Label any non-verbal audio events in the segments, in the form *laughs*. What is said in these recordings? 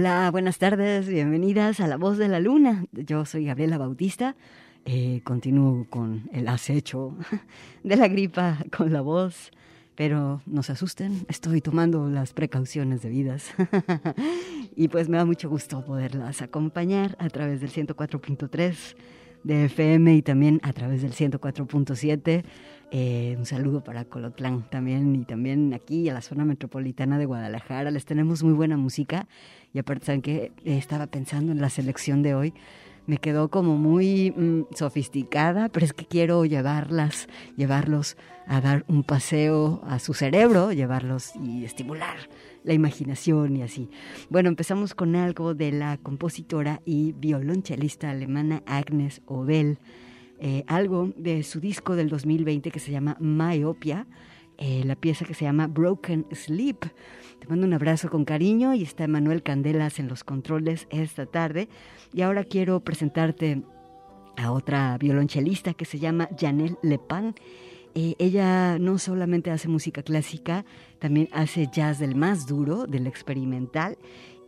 Hola, buenas tardes, bienvenidas a La Voz de la Luna. Yo soy Gabriela Bautista. Eh, continúo con el acecho *laughs* de la gripa con la voz, pero no se asusten, estoy tomando las precauciones debidas. *laughs* y pues me da mucho gusto poderlas acompañar a través del 104.3 de FM y también a través del 104.7 eh, un saludo para Colotlán también y también aquí a la zona metropolitana de Guadalajara. Les tenemos muy buena música y aparte saben que estaba pensando en la selección de hoy. Me quedó como muy mm, sofisticada, pero es que quiero llevarlas, llevarlos a dar un paseo a su cerebro, llevarlos y estimular la imaginación y así. Bueno, empezamos con algo de la compositora y violonchelista alemana Agnes Obel eh, algo de su disco del 2020 que se llama Myopia, eh, la pieza que se llama Broken Sleep. Te mando un abrazo con cariño y está Manuel Candelas en los controles esta tarde. Y ahora quiero presentarte a otra violonchelista que se llama Janelle Lepan. Eh, ella no solamente hace música clásica, también hace jazz del más duro, del experimental,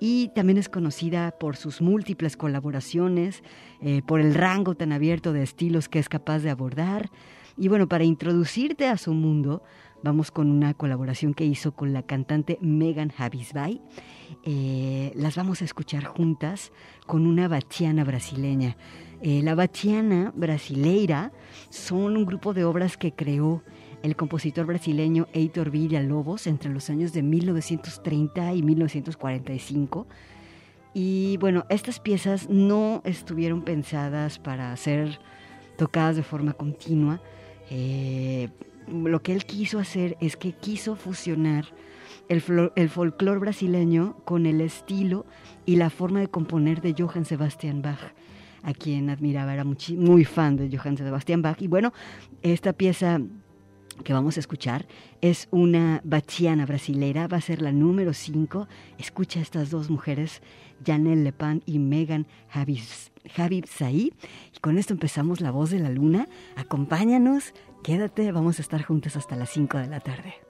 y también es conocida por sus múltiples colaboraciones, eh, por el rango tan abierto de estilos que es capaz de abordar. Y bueno, para introducirte a su mundo, vamos con una colaboración que hizo con la cantante Megan Habisbay. Eh, las vamos a escuchar juntas con una bachiana brasileña. Eh, la bachiana brasileira son un grupo de obras que creó el compositor brasileño Heitor Villa-Lobos entre los años de 1930 y 1945. Y bueno, estas piezas no estuvieron pensadas para ser tocadas de forma continua. Eh, lo que él quiso hacer es que quiso fusionar el, el folclore brasileño con el estilo y la forma de componer de Johann Sebastian Bach a quien admiraba, era muy, muy fan de Johann Sebastian Bach. Y bueno, esta pieza que vamos a escuchar es una bachiana brasilera, va a ser la número 5. Escucha a estas dos mujeres, Janelle Lepan y Megan Habib Saí. Y con esto empezamos La Voz de la Luna. Acompáñanos, quédate, vamos a estar juntos hasta las 5 de la tarde.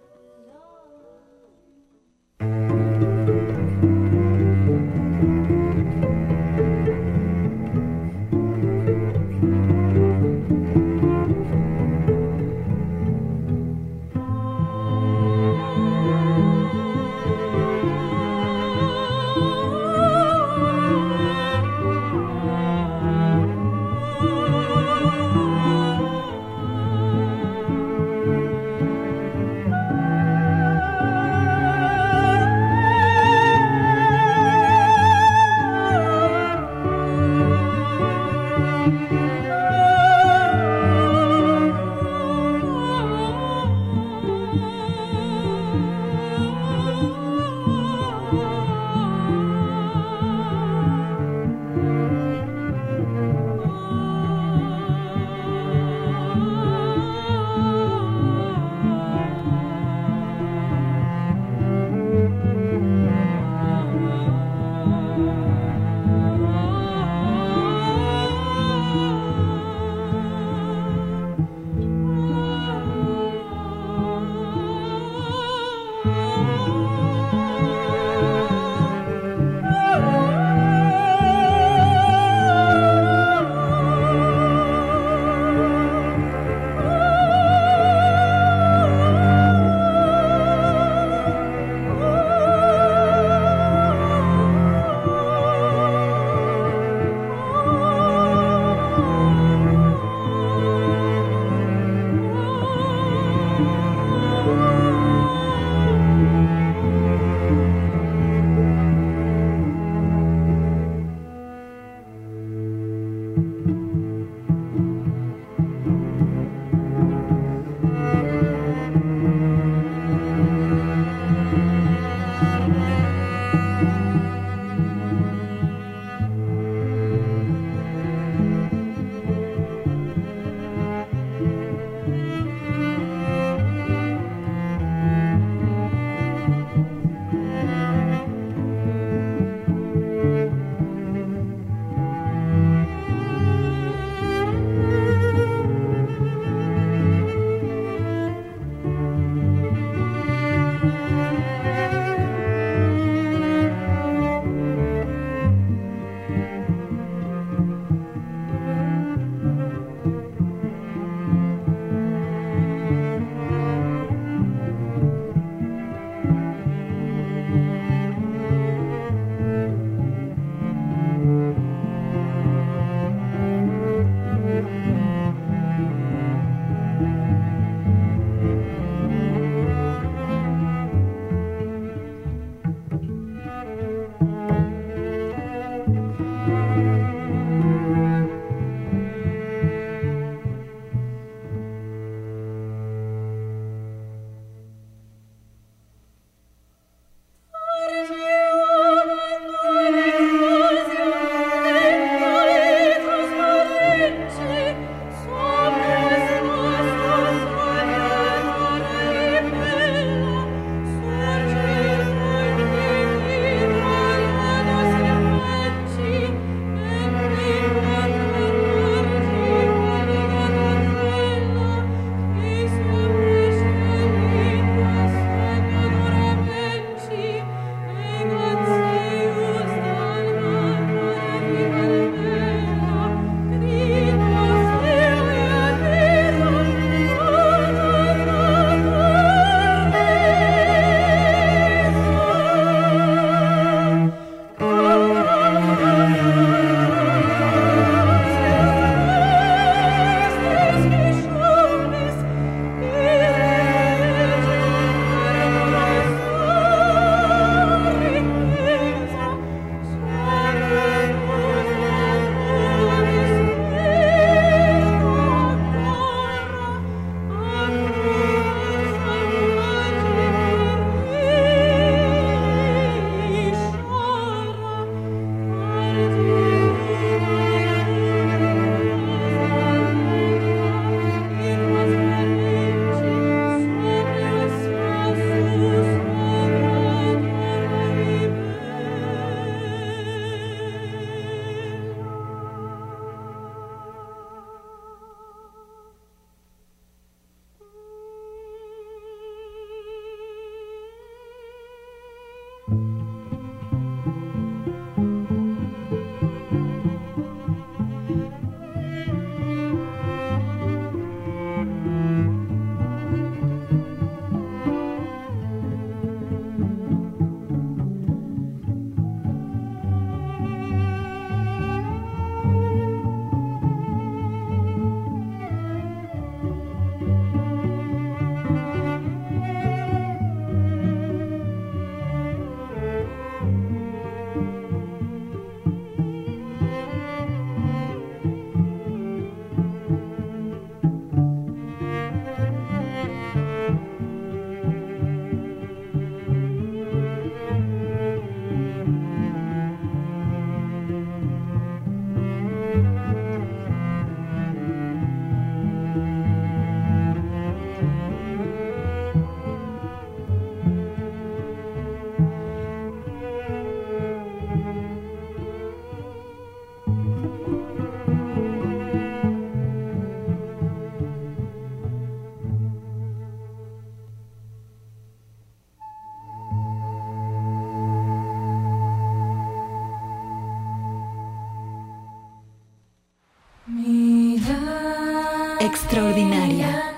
Extraordinaria.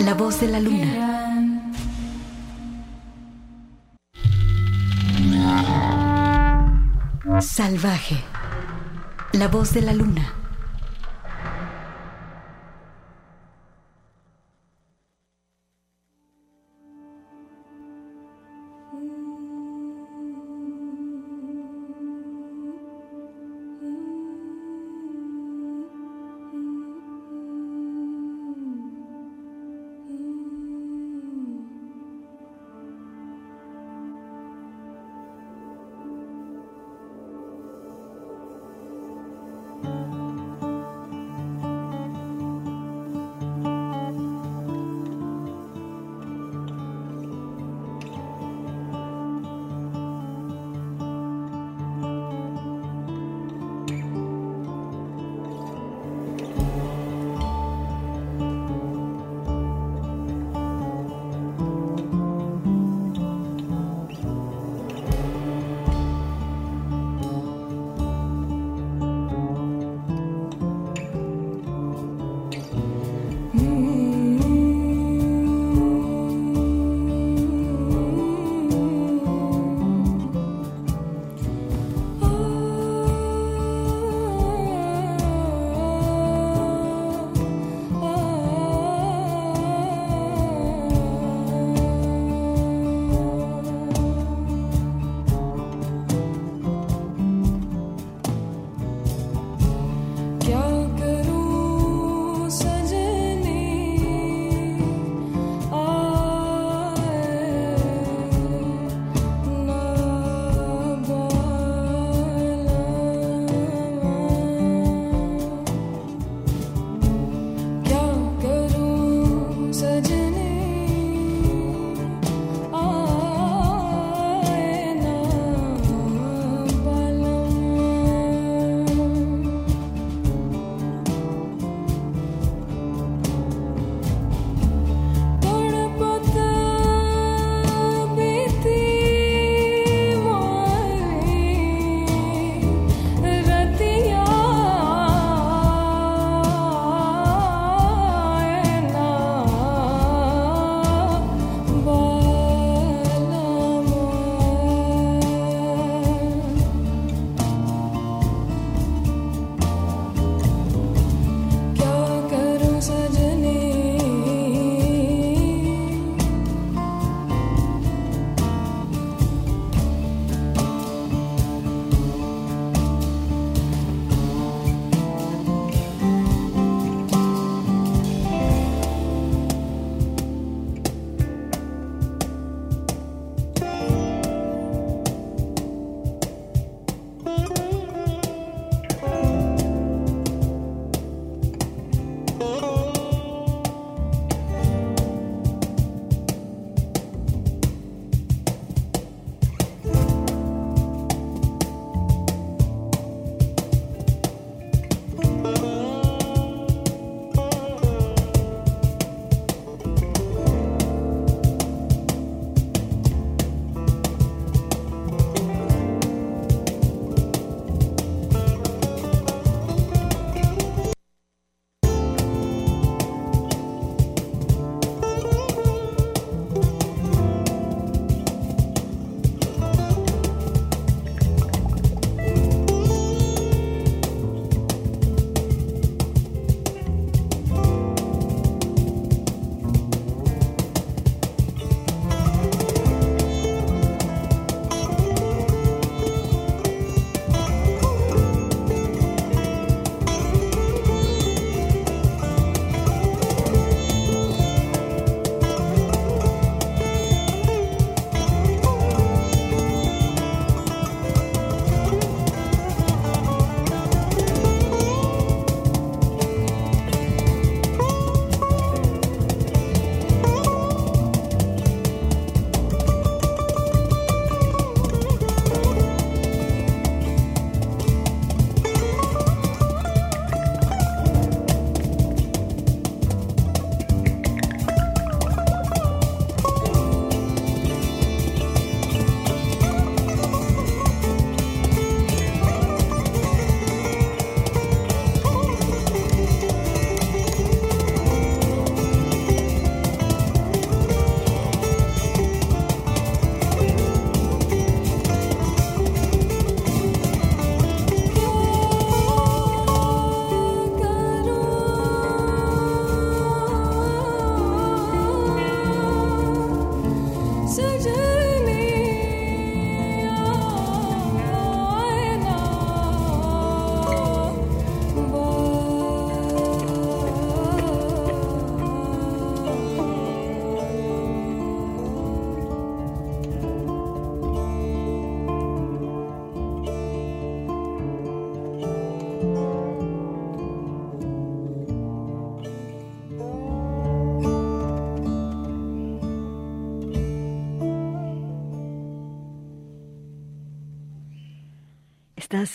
La voz de la luna. Salvaje. La voz de la luna.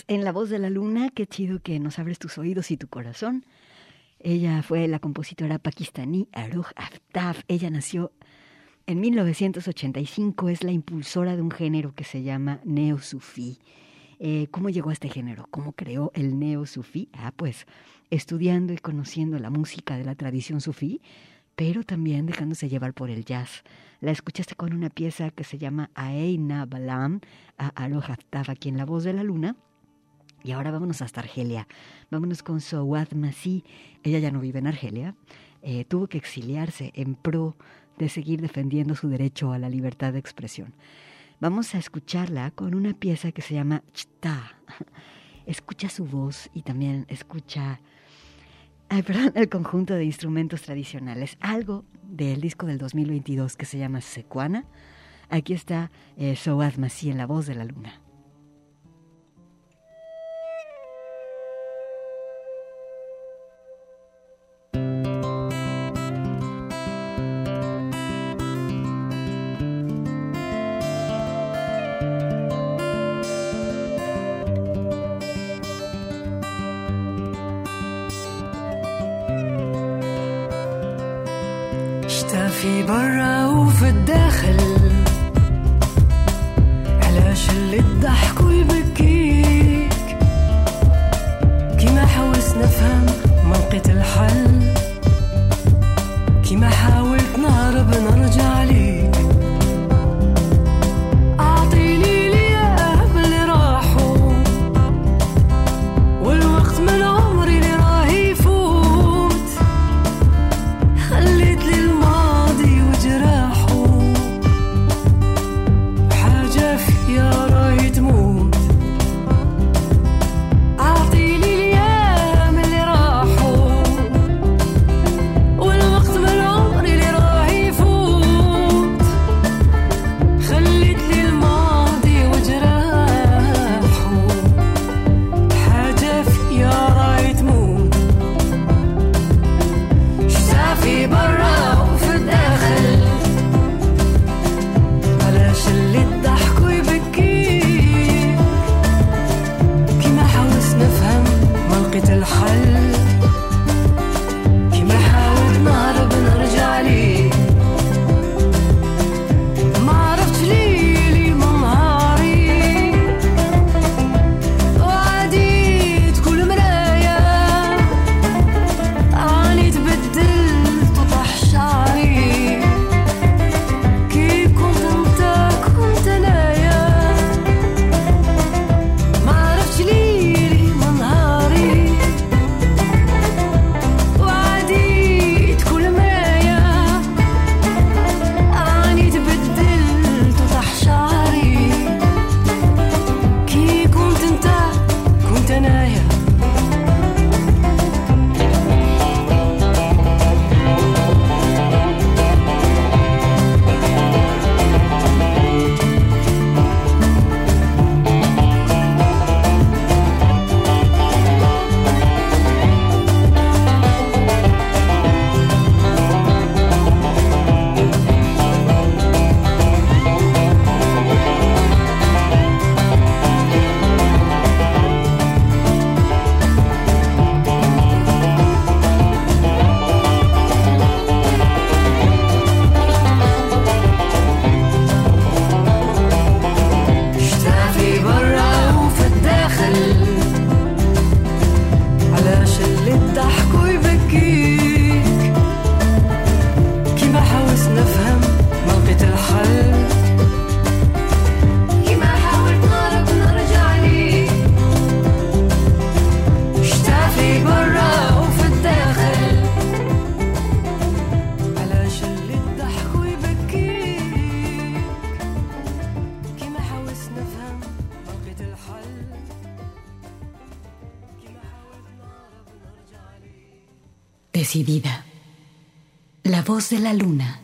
En La Voz de la Luna, qué chido que nos abres tus oídos y tu corazón. Ella fue la compositora pakistaní Aruj Aftaf. Ella nació en 1985, es la impulsora de un género que se llama neo-sufí. Eh, ¿Cómo llegó a este género? ¿Cómo creó el neo-sufí? Ah, pues estudiando y conociendo la música de la tradición sufí, pero también dejándose llevar por el jazz. La escuchaste con una pieza que se llama Aeina Balam, a Aloha aquí en La Voz de la Luna. Y ahora vámonos hasta Argelia. Vámonos con Sowad Masi. Ella ya no vive en Argelia. Eh, tuvo que exiliarse en pro de seguir defendiendo su derecho a la libertad de expresión. Vamos a escucharla con una pieza que se llama Chta. *laughs* Escucha su voz y también escucha el conjunto de instrumentos tradicionales. Algo del disco del 2022 que se llama Secuana. Aquí está eh, Soad Masi en la voz de la luna. Voz de la luna.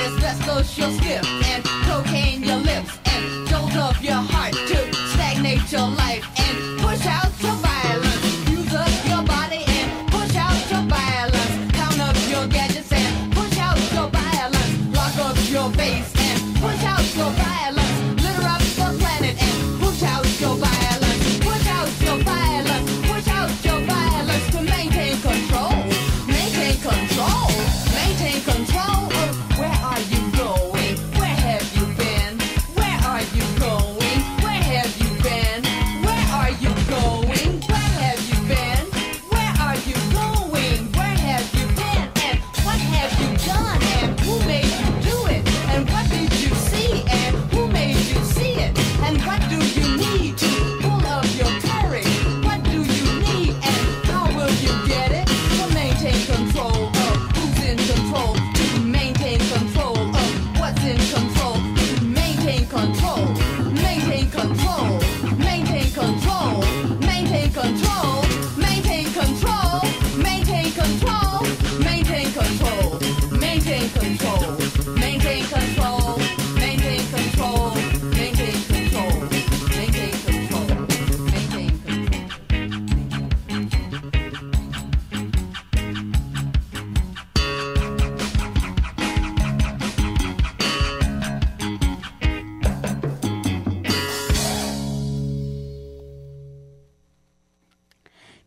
let's let social skip.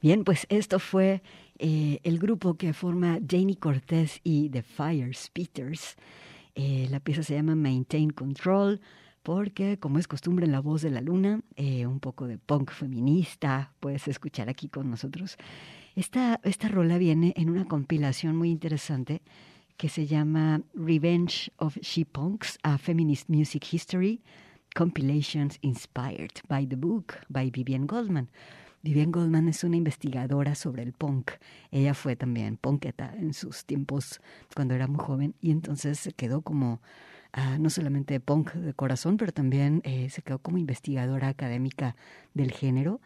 Bien, pues esto fue eh, el grupo que forma Janie Cortés y The Fire Speeters. Eh, la pieza se llama Maintain Control porque, como es costumbre en La Voz de la Luna, eh, un poco de punk feminista puedes escuchar aquí con nosotros. Esta, esta rola viene en una compilación muy interesante que se llama Revenge of She Punks, a Feminist Music History, Compilations Inspired by the Book by Vivian Goldman. Vivian Goldman es una investigadora sobre el punk. Ella fue también punketa en sus tiempos cuando era muy joven y entonces se quedó como ah, no solamente punk de corazón, pero también eh, se quedó como investigadora académica del género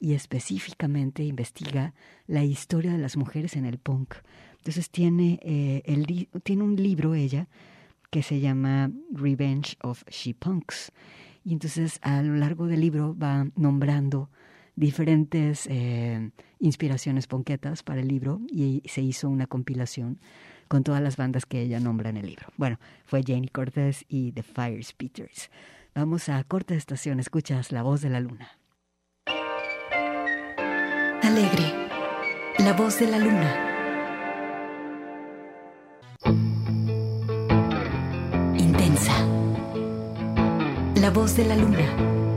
y específicamente investiga la historia de las mujeres en el punk. Entonces tiene, eh, el, tiene un libro ella que se llama Revenge of She Punks. Y entonces a lo largo del libro va nombrando diferentes eh, inspiraciones ponquetas para el libro y se hizo una compilación con todas las bandas que ella nombra en el libro. Bueno, fue Janie Cortés y The Fire Speakers. Vamos a corta estación, escuchas La Voz de la Luna. Alegre, La Voz de la Luna. Intensa, La Voz de la Luna.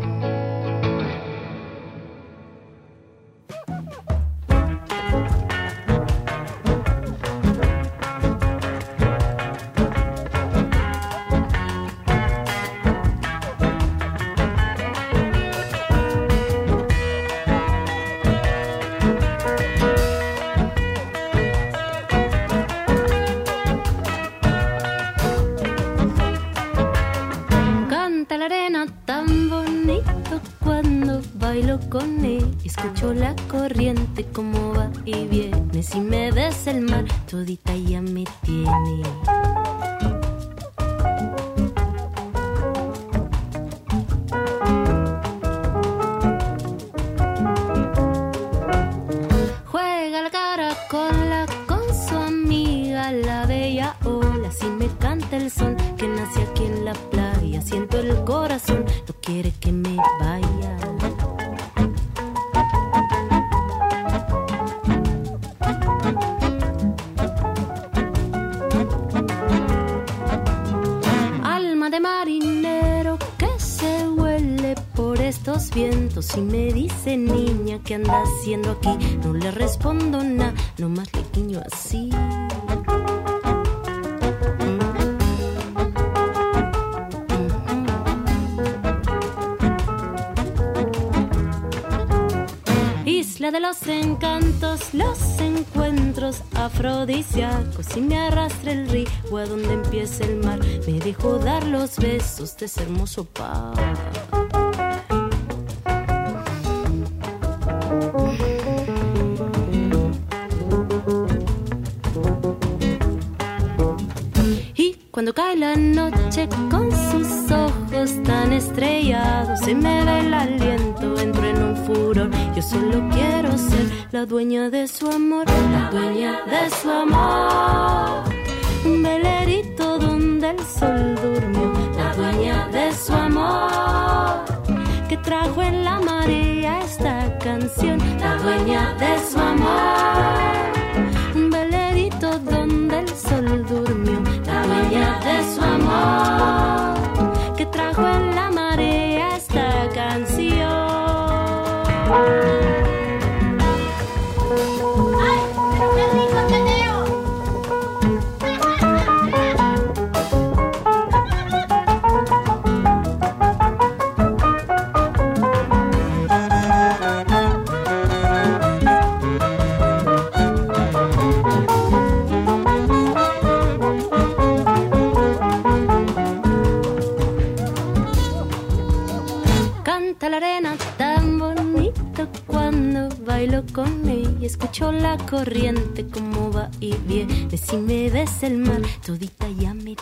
Los besos de ese hermoso par. Y cuando cae la noche con sus ojos tan estrellados, se me ve el aliento, entro en un furor. Yo solo quiero ser la dueña de su amor, la dueña de su amor. Un velerito donde el sol durmió, la dueña de su amor. Que trajo en la marea esta canción, la dueña de su amor. Un velerito donde el sol durmió, la dueña de su amor. Que trajo en la Escucho la corriente como va y viene. Si me ves el mar, todita ya me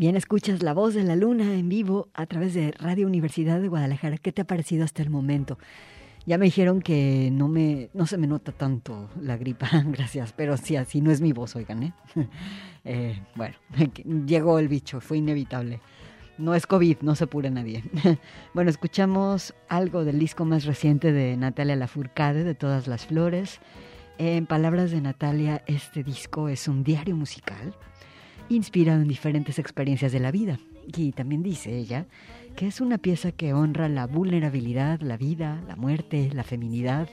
Bien, escuchas La Voz de la Luna en vivo a través de Radio Universidad de Guadalajara. ¿Qué te ha parecido hasta el momento? Ya me dijeron que no, me, no se me nota tanto la gripa, *laughs* gracias, pero sí, así no es mi voz, oigan, ¿eh? *laughs* eh bueno, *laughs* llegó el bicho, fue inevitable. No es COVID, no se apure nadie. bueno, escuchamos algo del disco más reciente de Natalia Lafourcade, de Todas las Flores. En palabras de Natalia, este disco es un diario musical inspirado en diferentes experiencias de la vida. Y también dice ella que es una pieza que honra la vulnerabilidad, la vida, la muerte, la feminidad,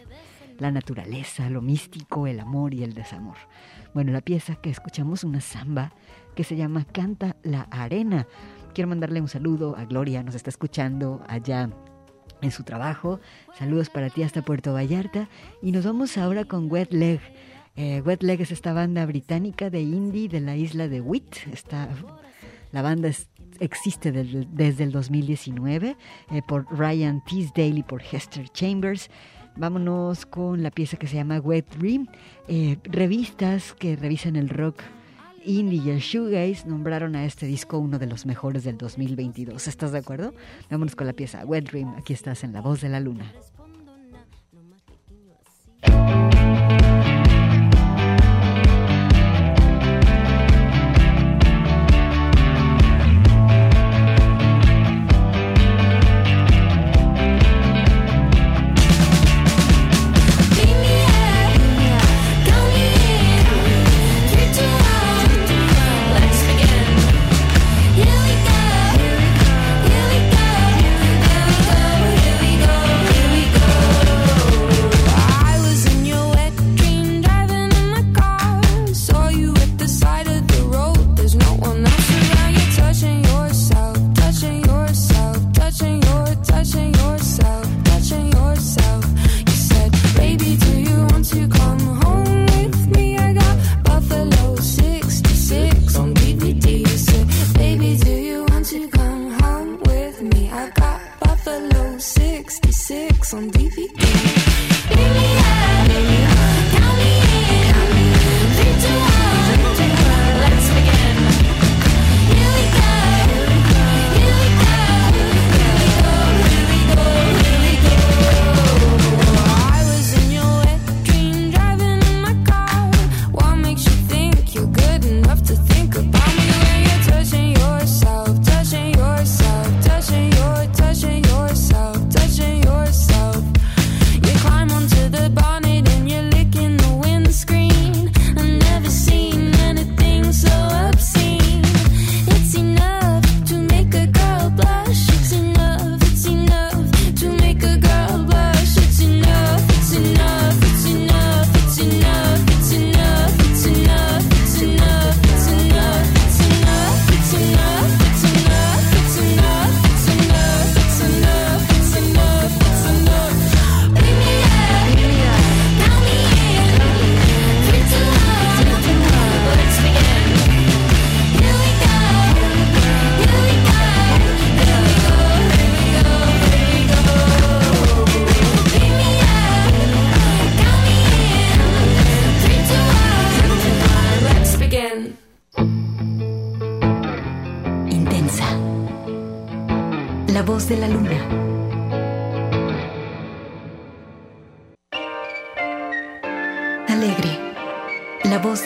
la naturaleza, lo místico, el amor y el desamor. Bueno, la pieza que escuchamos, una samba que se llama Canta la Arena. Quiero mandarle un saludo a Gloria, nos está escuchando allá en su trabajo. Saludos para ti hasta Puerto Vallarta. Y nos vamos ahora con Wet Leg. Eh, Wet Leg es esta banda británica de indie de la isla de Witt. la banda existe desde el 2019 eh, por Ryan Teasdale y por Hester Chambers. Vámonos con la pieza que se llama Wet Dream. Eh, revistas que revisan el rock indie y el shoegaze nombraron a este disco uno de los mejores del 2022. ¿Estás de acuerdo? Vámonos con la pieza Wet Dream. Aquí estás en La Voz de la Luna.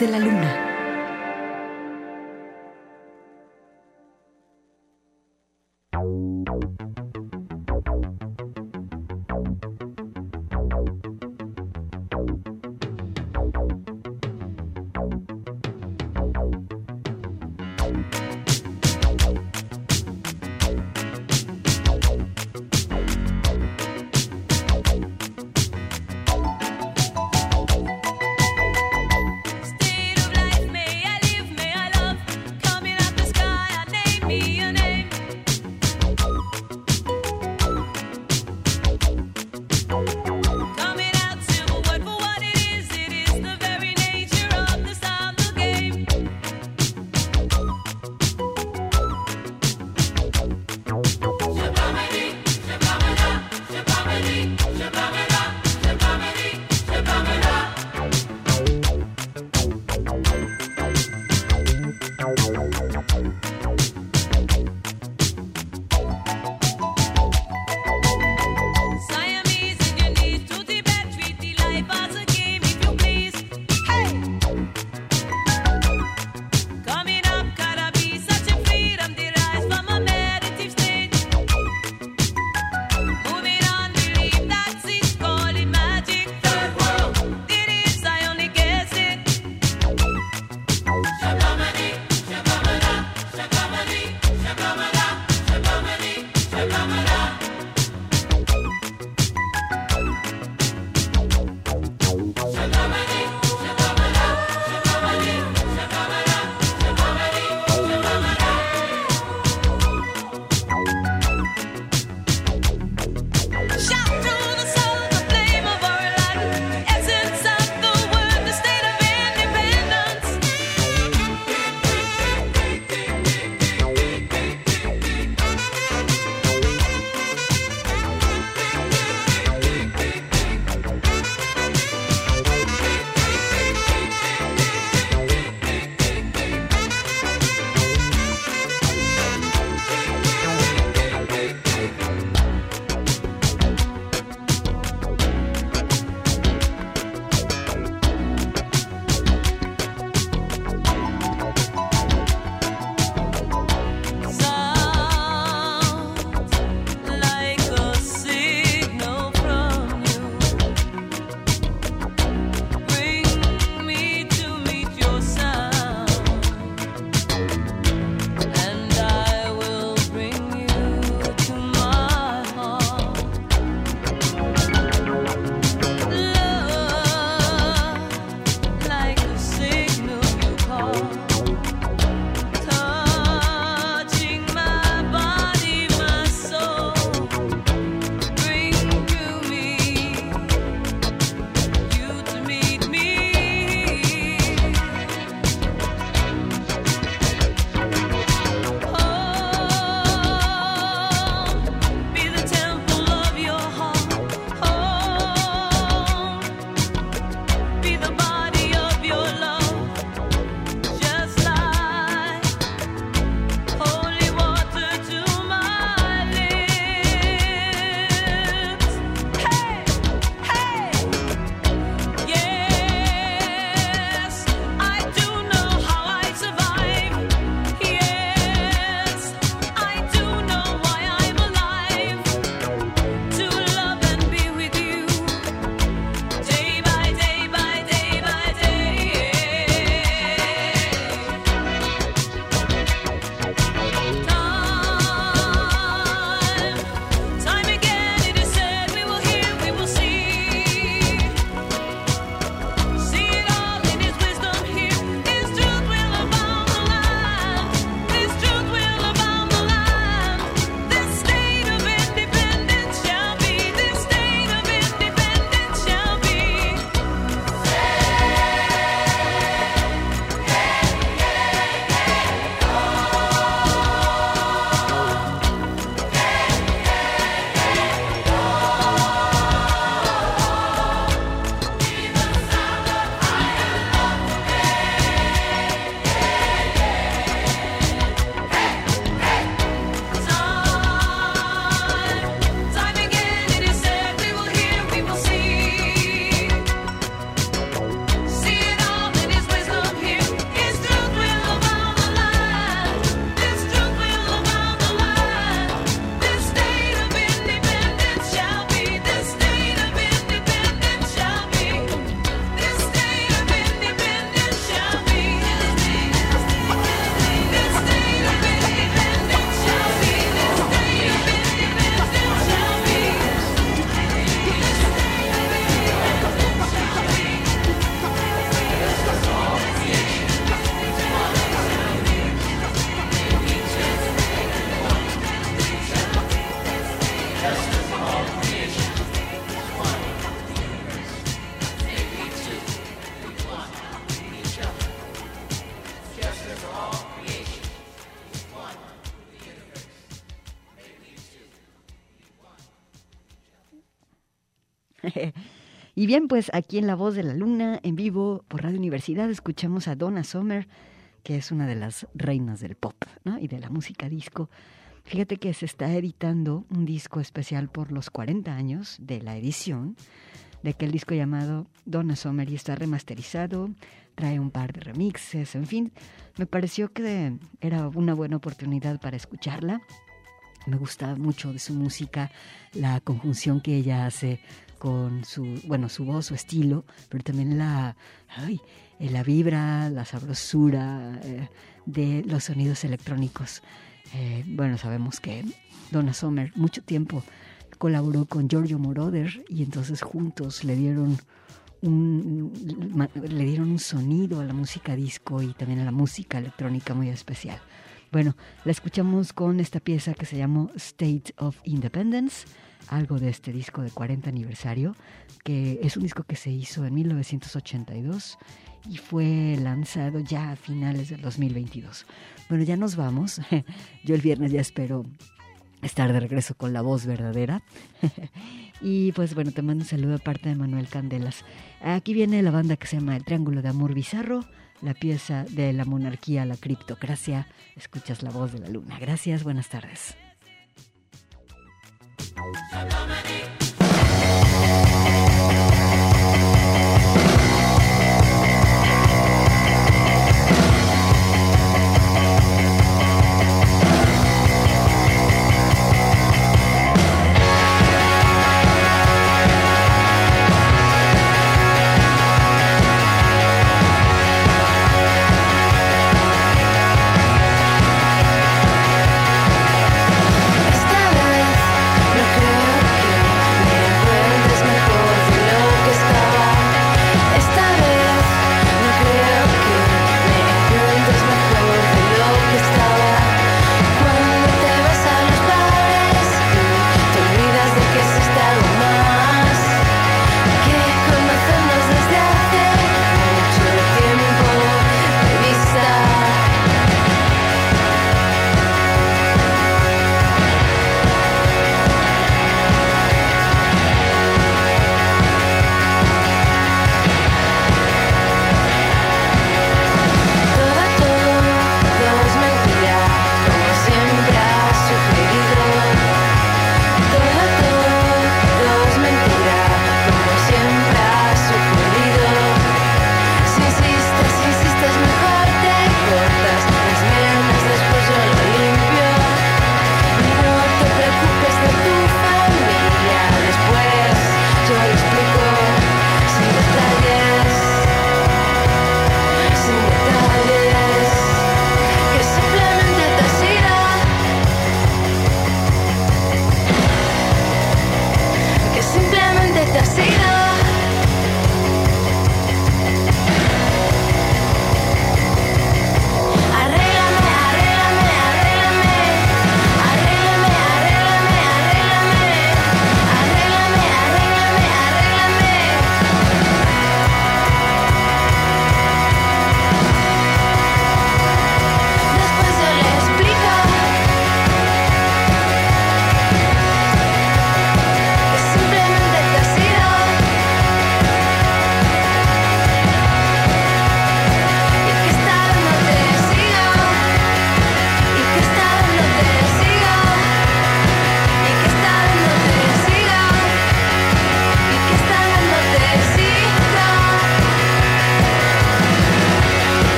de la luna. Y bien, pues aquí en La Voz de la Luna, en vivo por Radio Universidad, escuchamos a Donna Summer, que es una de las reinas del pop y de la música disco. Fíjate que se está editando un disco especial por los 40 años de la edición de aquel disco llamado Donna Summer y está remasterizado, trae un par de remixes, en fin, me pareció que era una buena oportunidad para escucharla. Me gusta mucho de su música, la conjunción que ella hace con su, bueno, su voz, su estilo, pero también la, eh, la vibra, la sabrosura eh, de los sonidos electrónicos. Eh, bueno, sabemos que Donna Summer mucho tiempo colaboró con Giorgio Moroder y entonces juntos le dieron un, le dieron un sonido a la música disco y también a la música electrónica muy especial. Bueno, la escuchamos con esta pieza que se llamó State of Independence, algo de este disco de 40 aniversario, que es un disco que se hizo en 1982 y fue lanzado ya a finales del 2022. Bueno, ya nos vamos. *laughs* Yo el viernes ya espero estar de regreso con la voz verdadera. *laughs* y pues bueno, te mando un saludo aparte de Manuel Candelas. Aquí viene la banda que se llama El Triángulo de Amor Bizarro, la pieza de la monarquía la criptocracia. Escuchas la voz de la luna. Gracias, buenas tardes. Por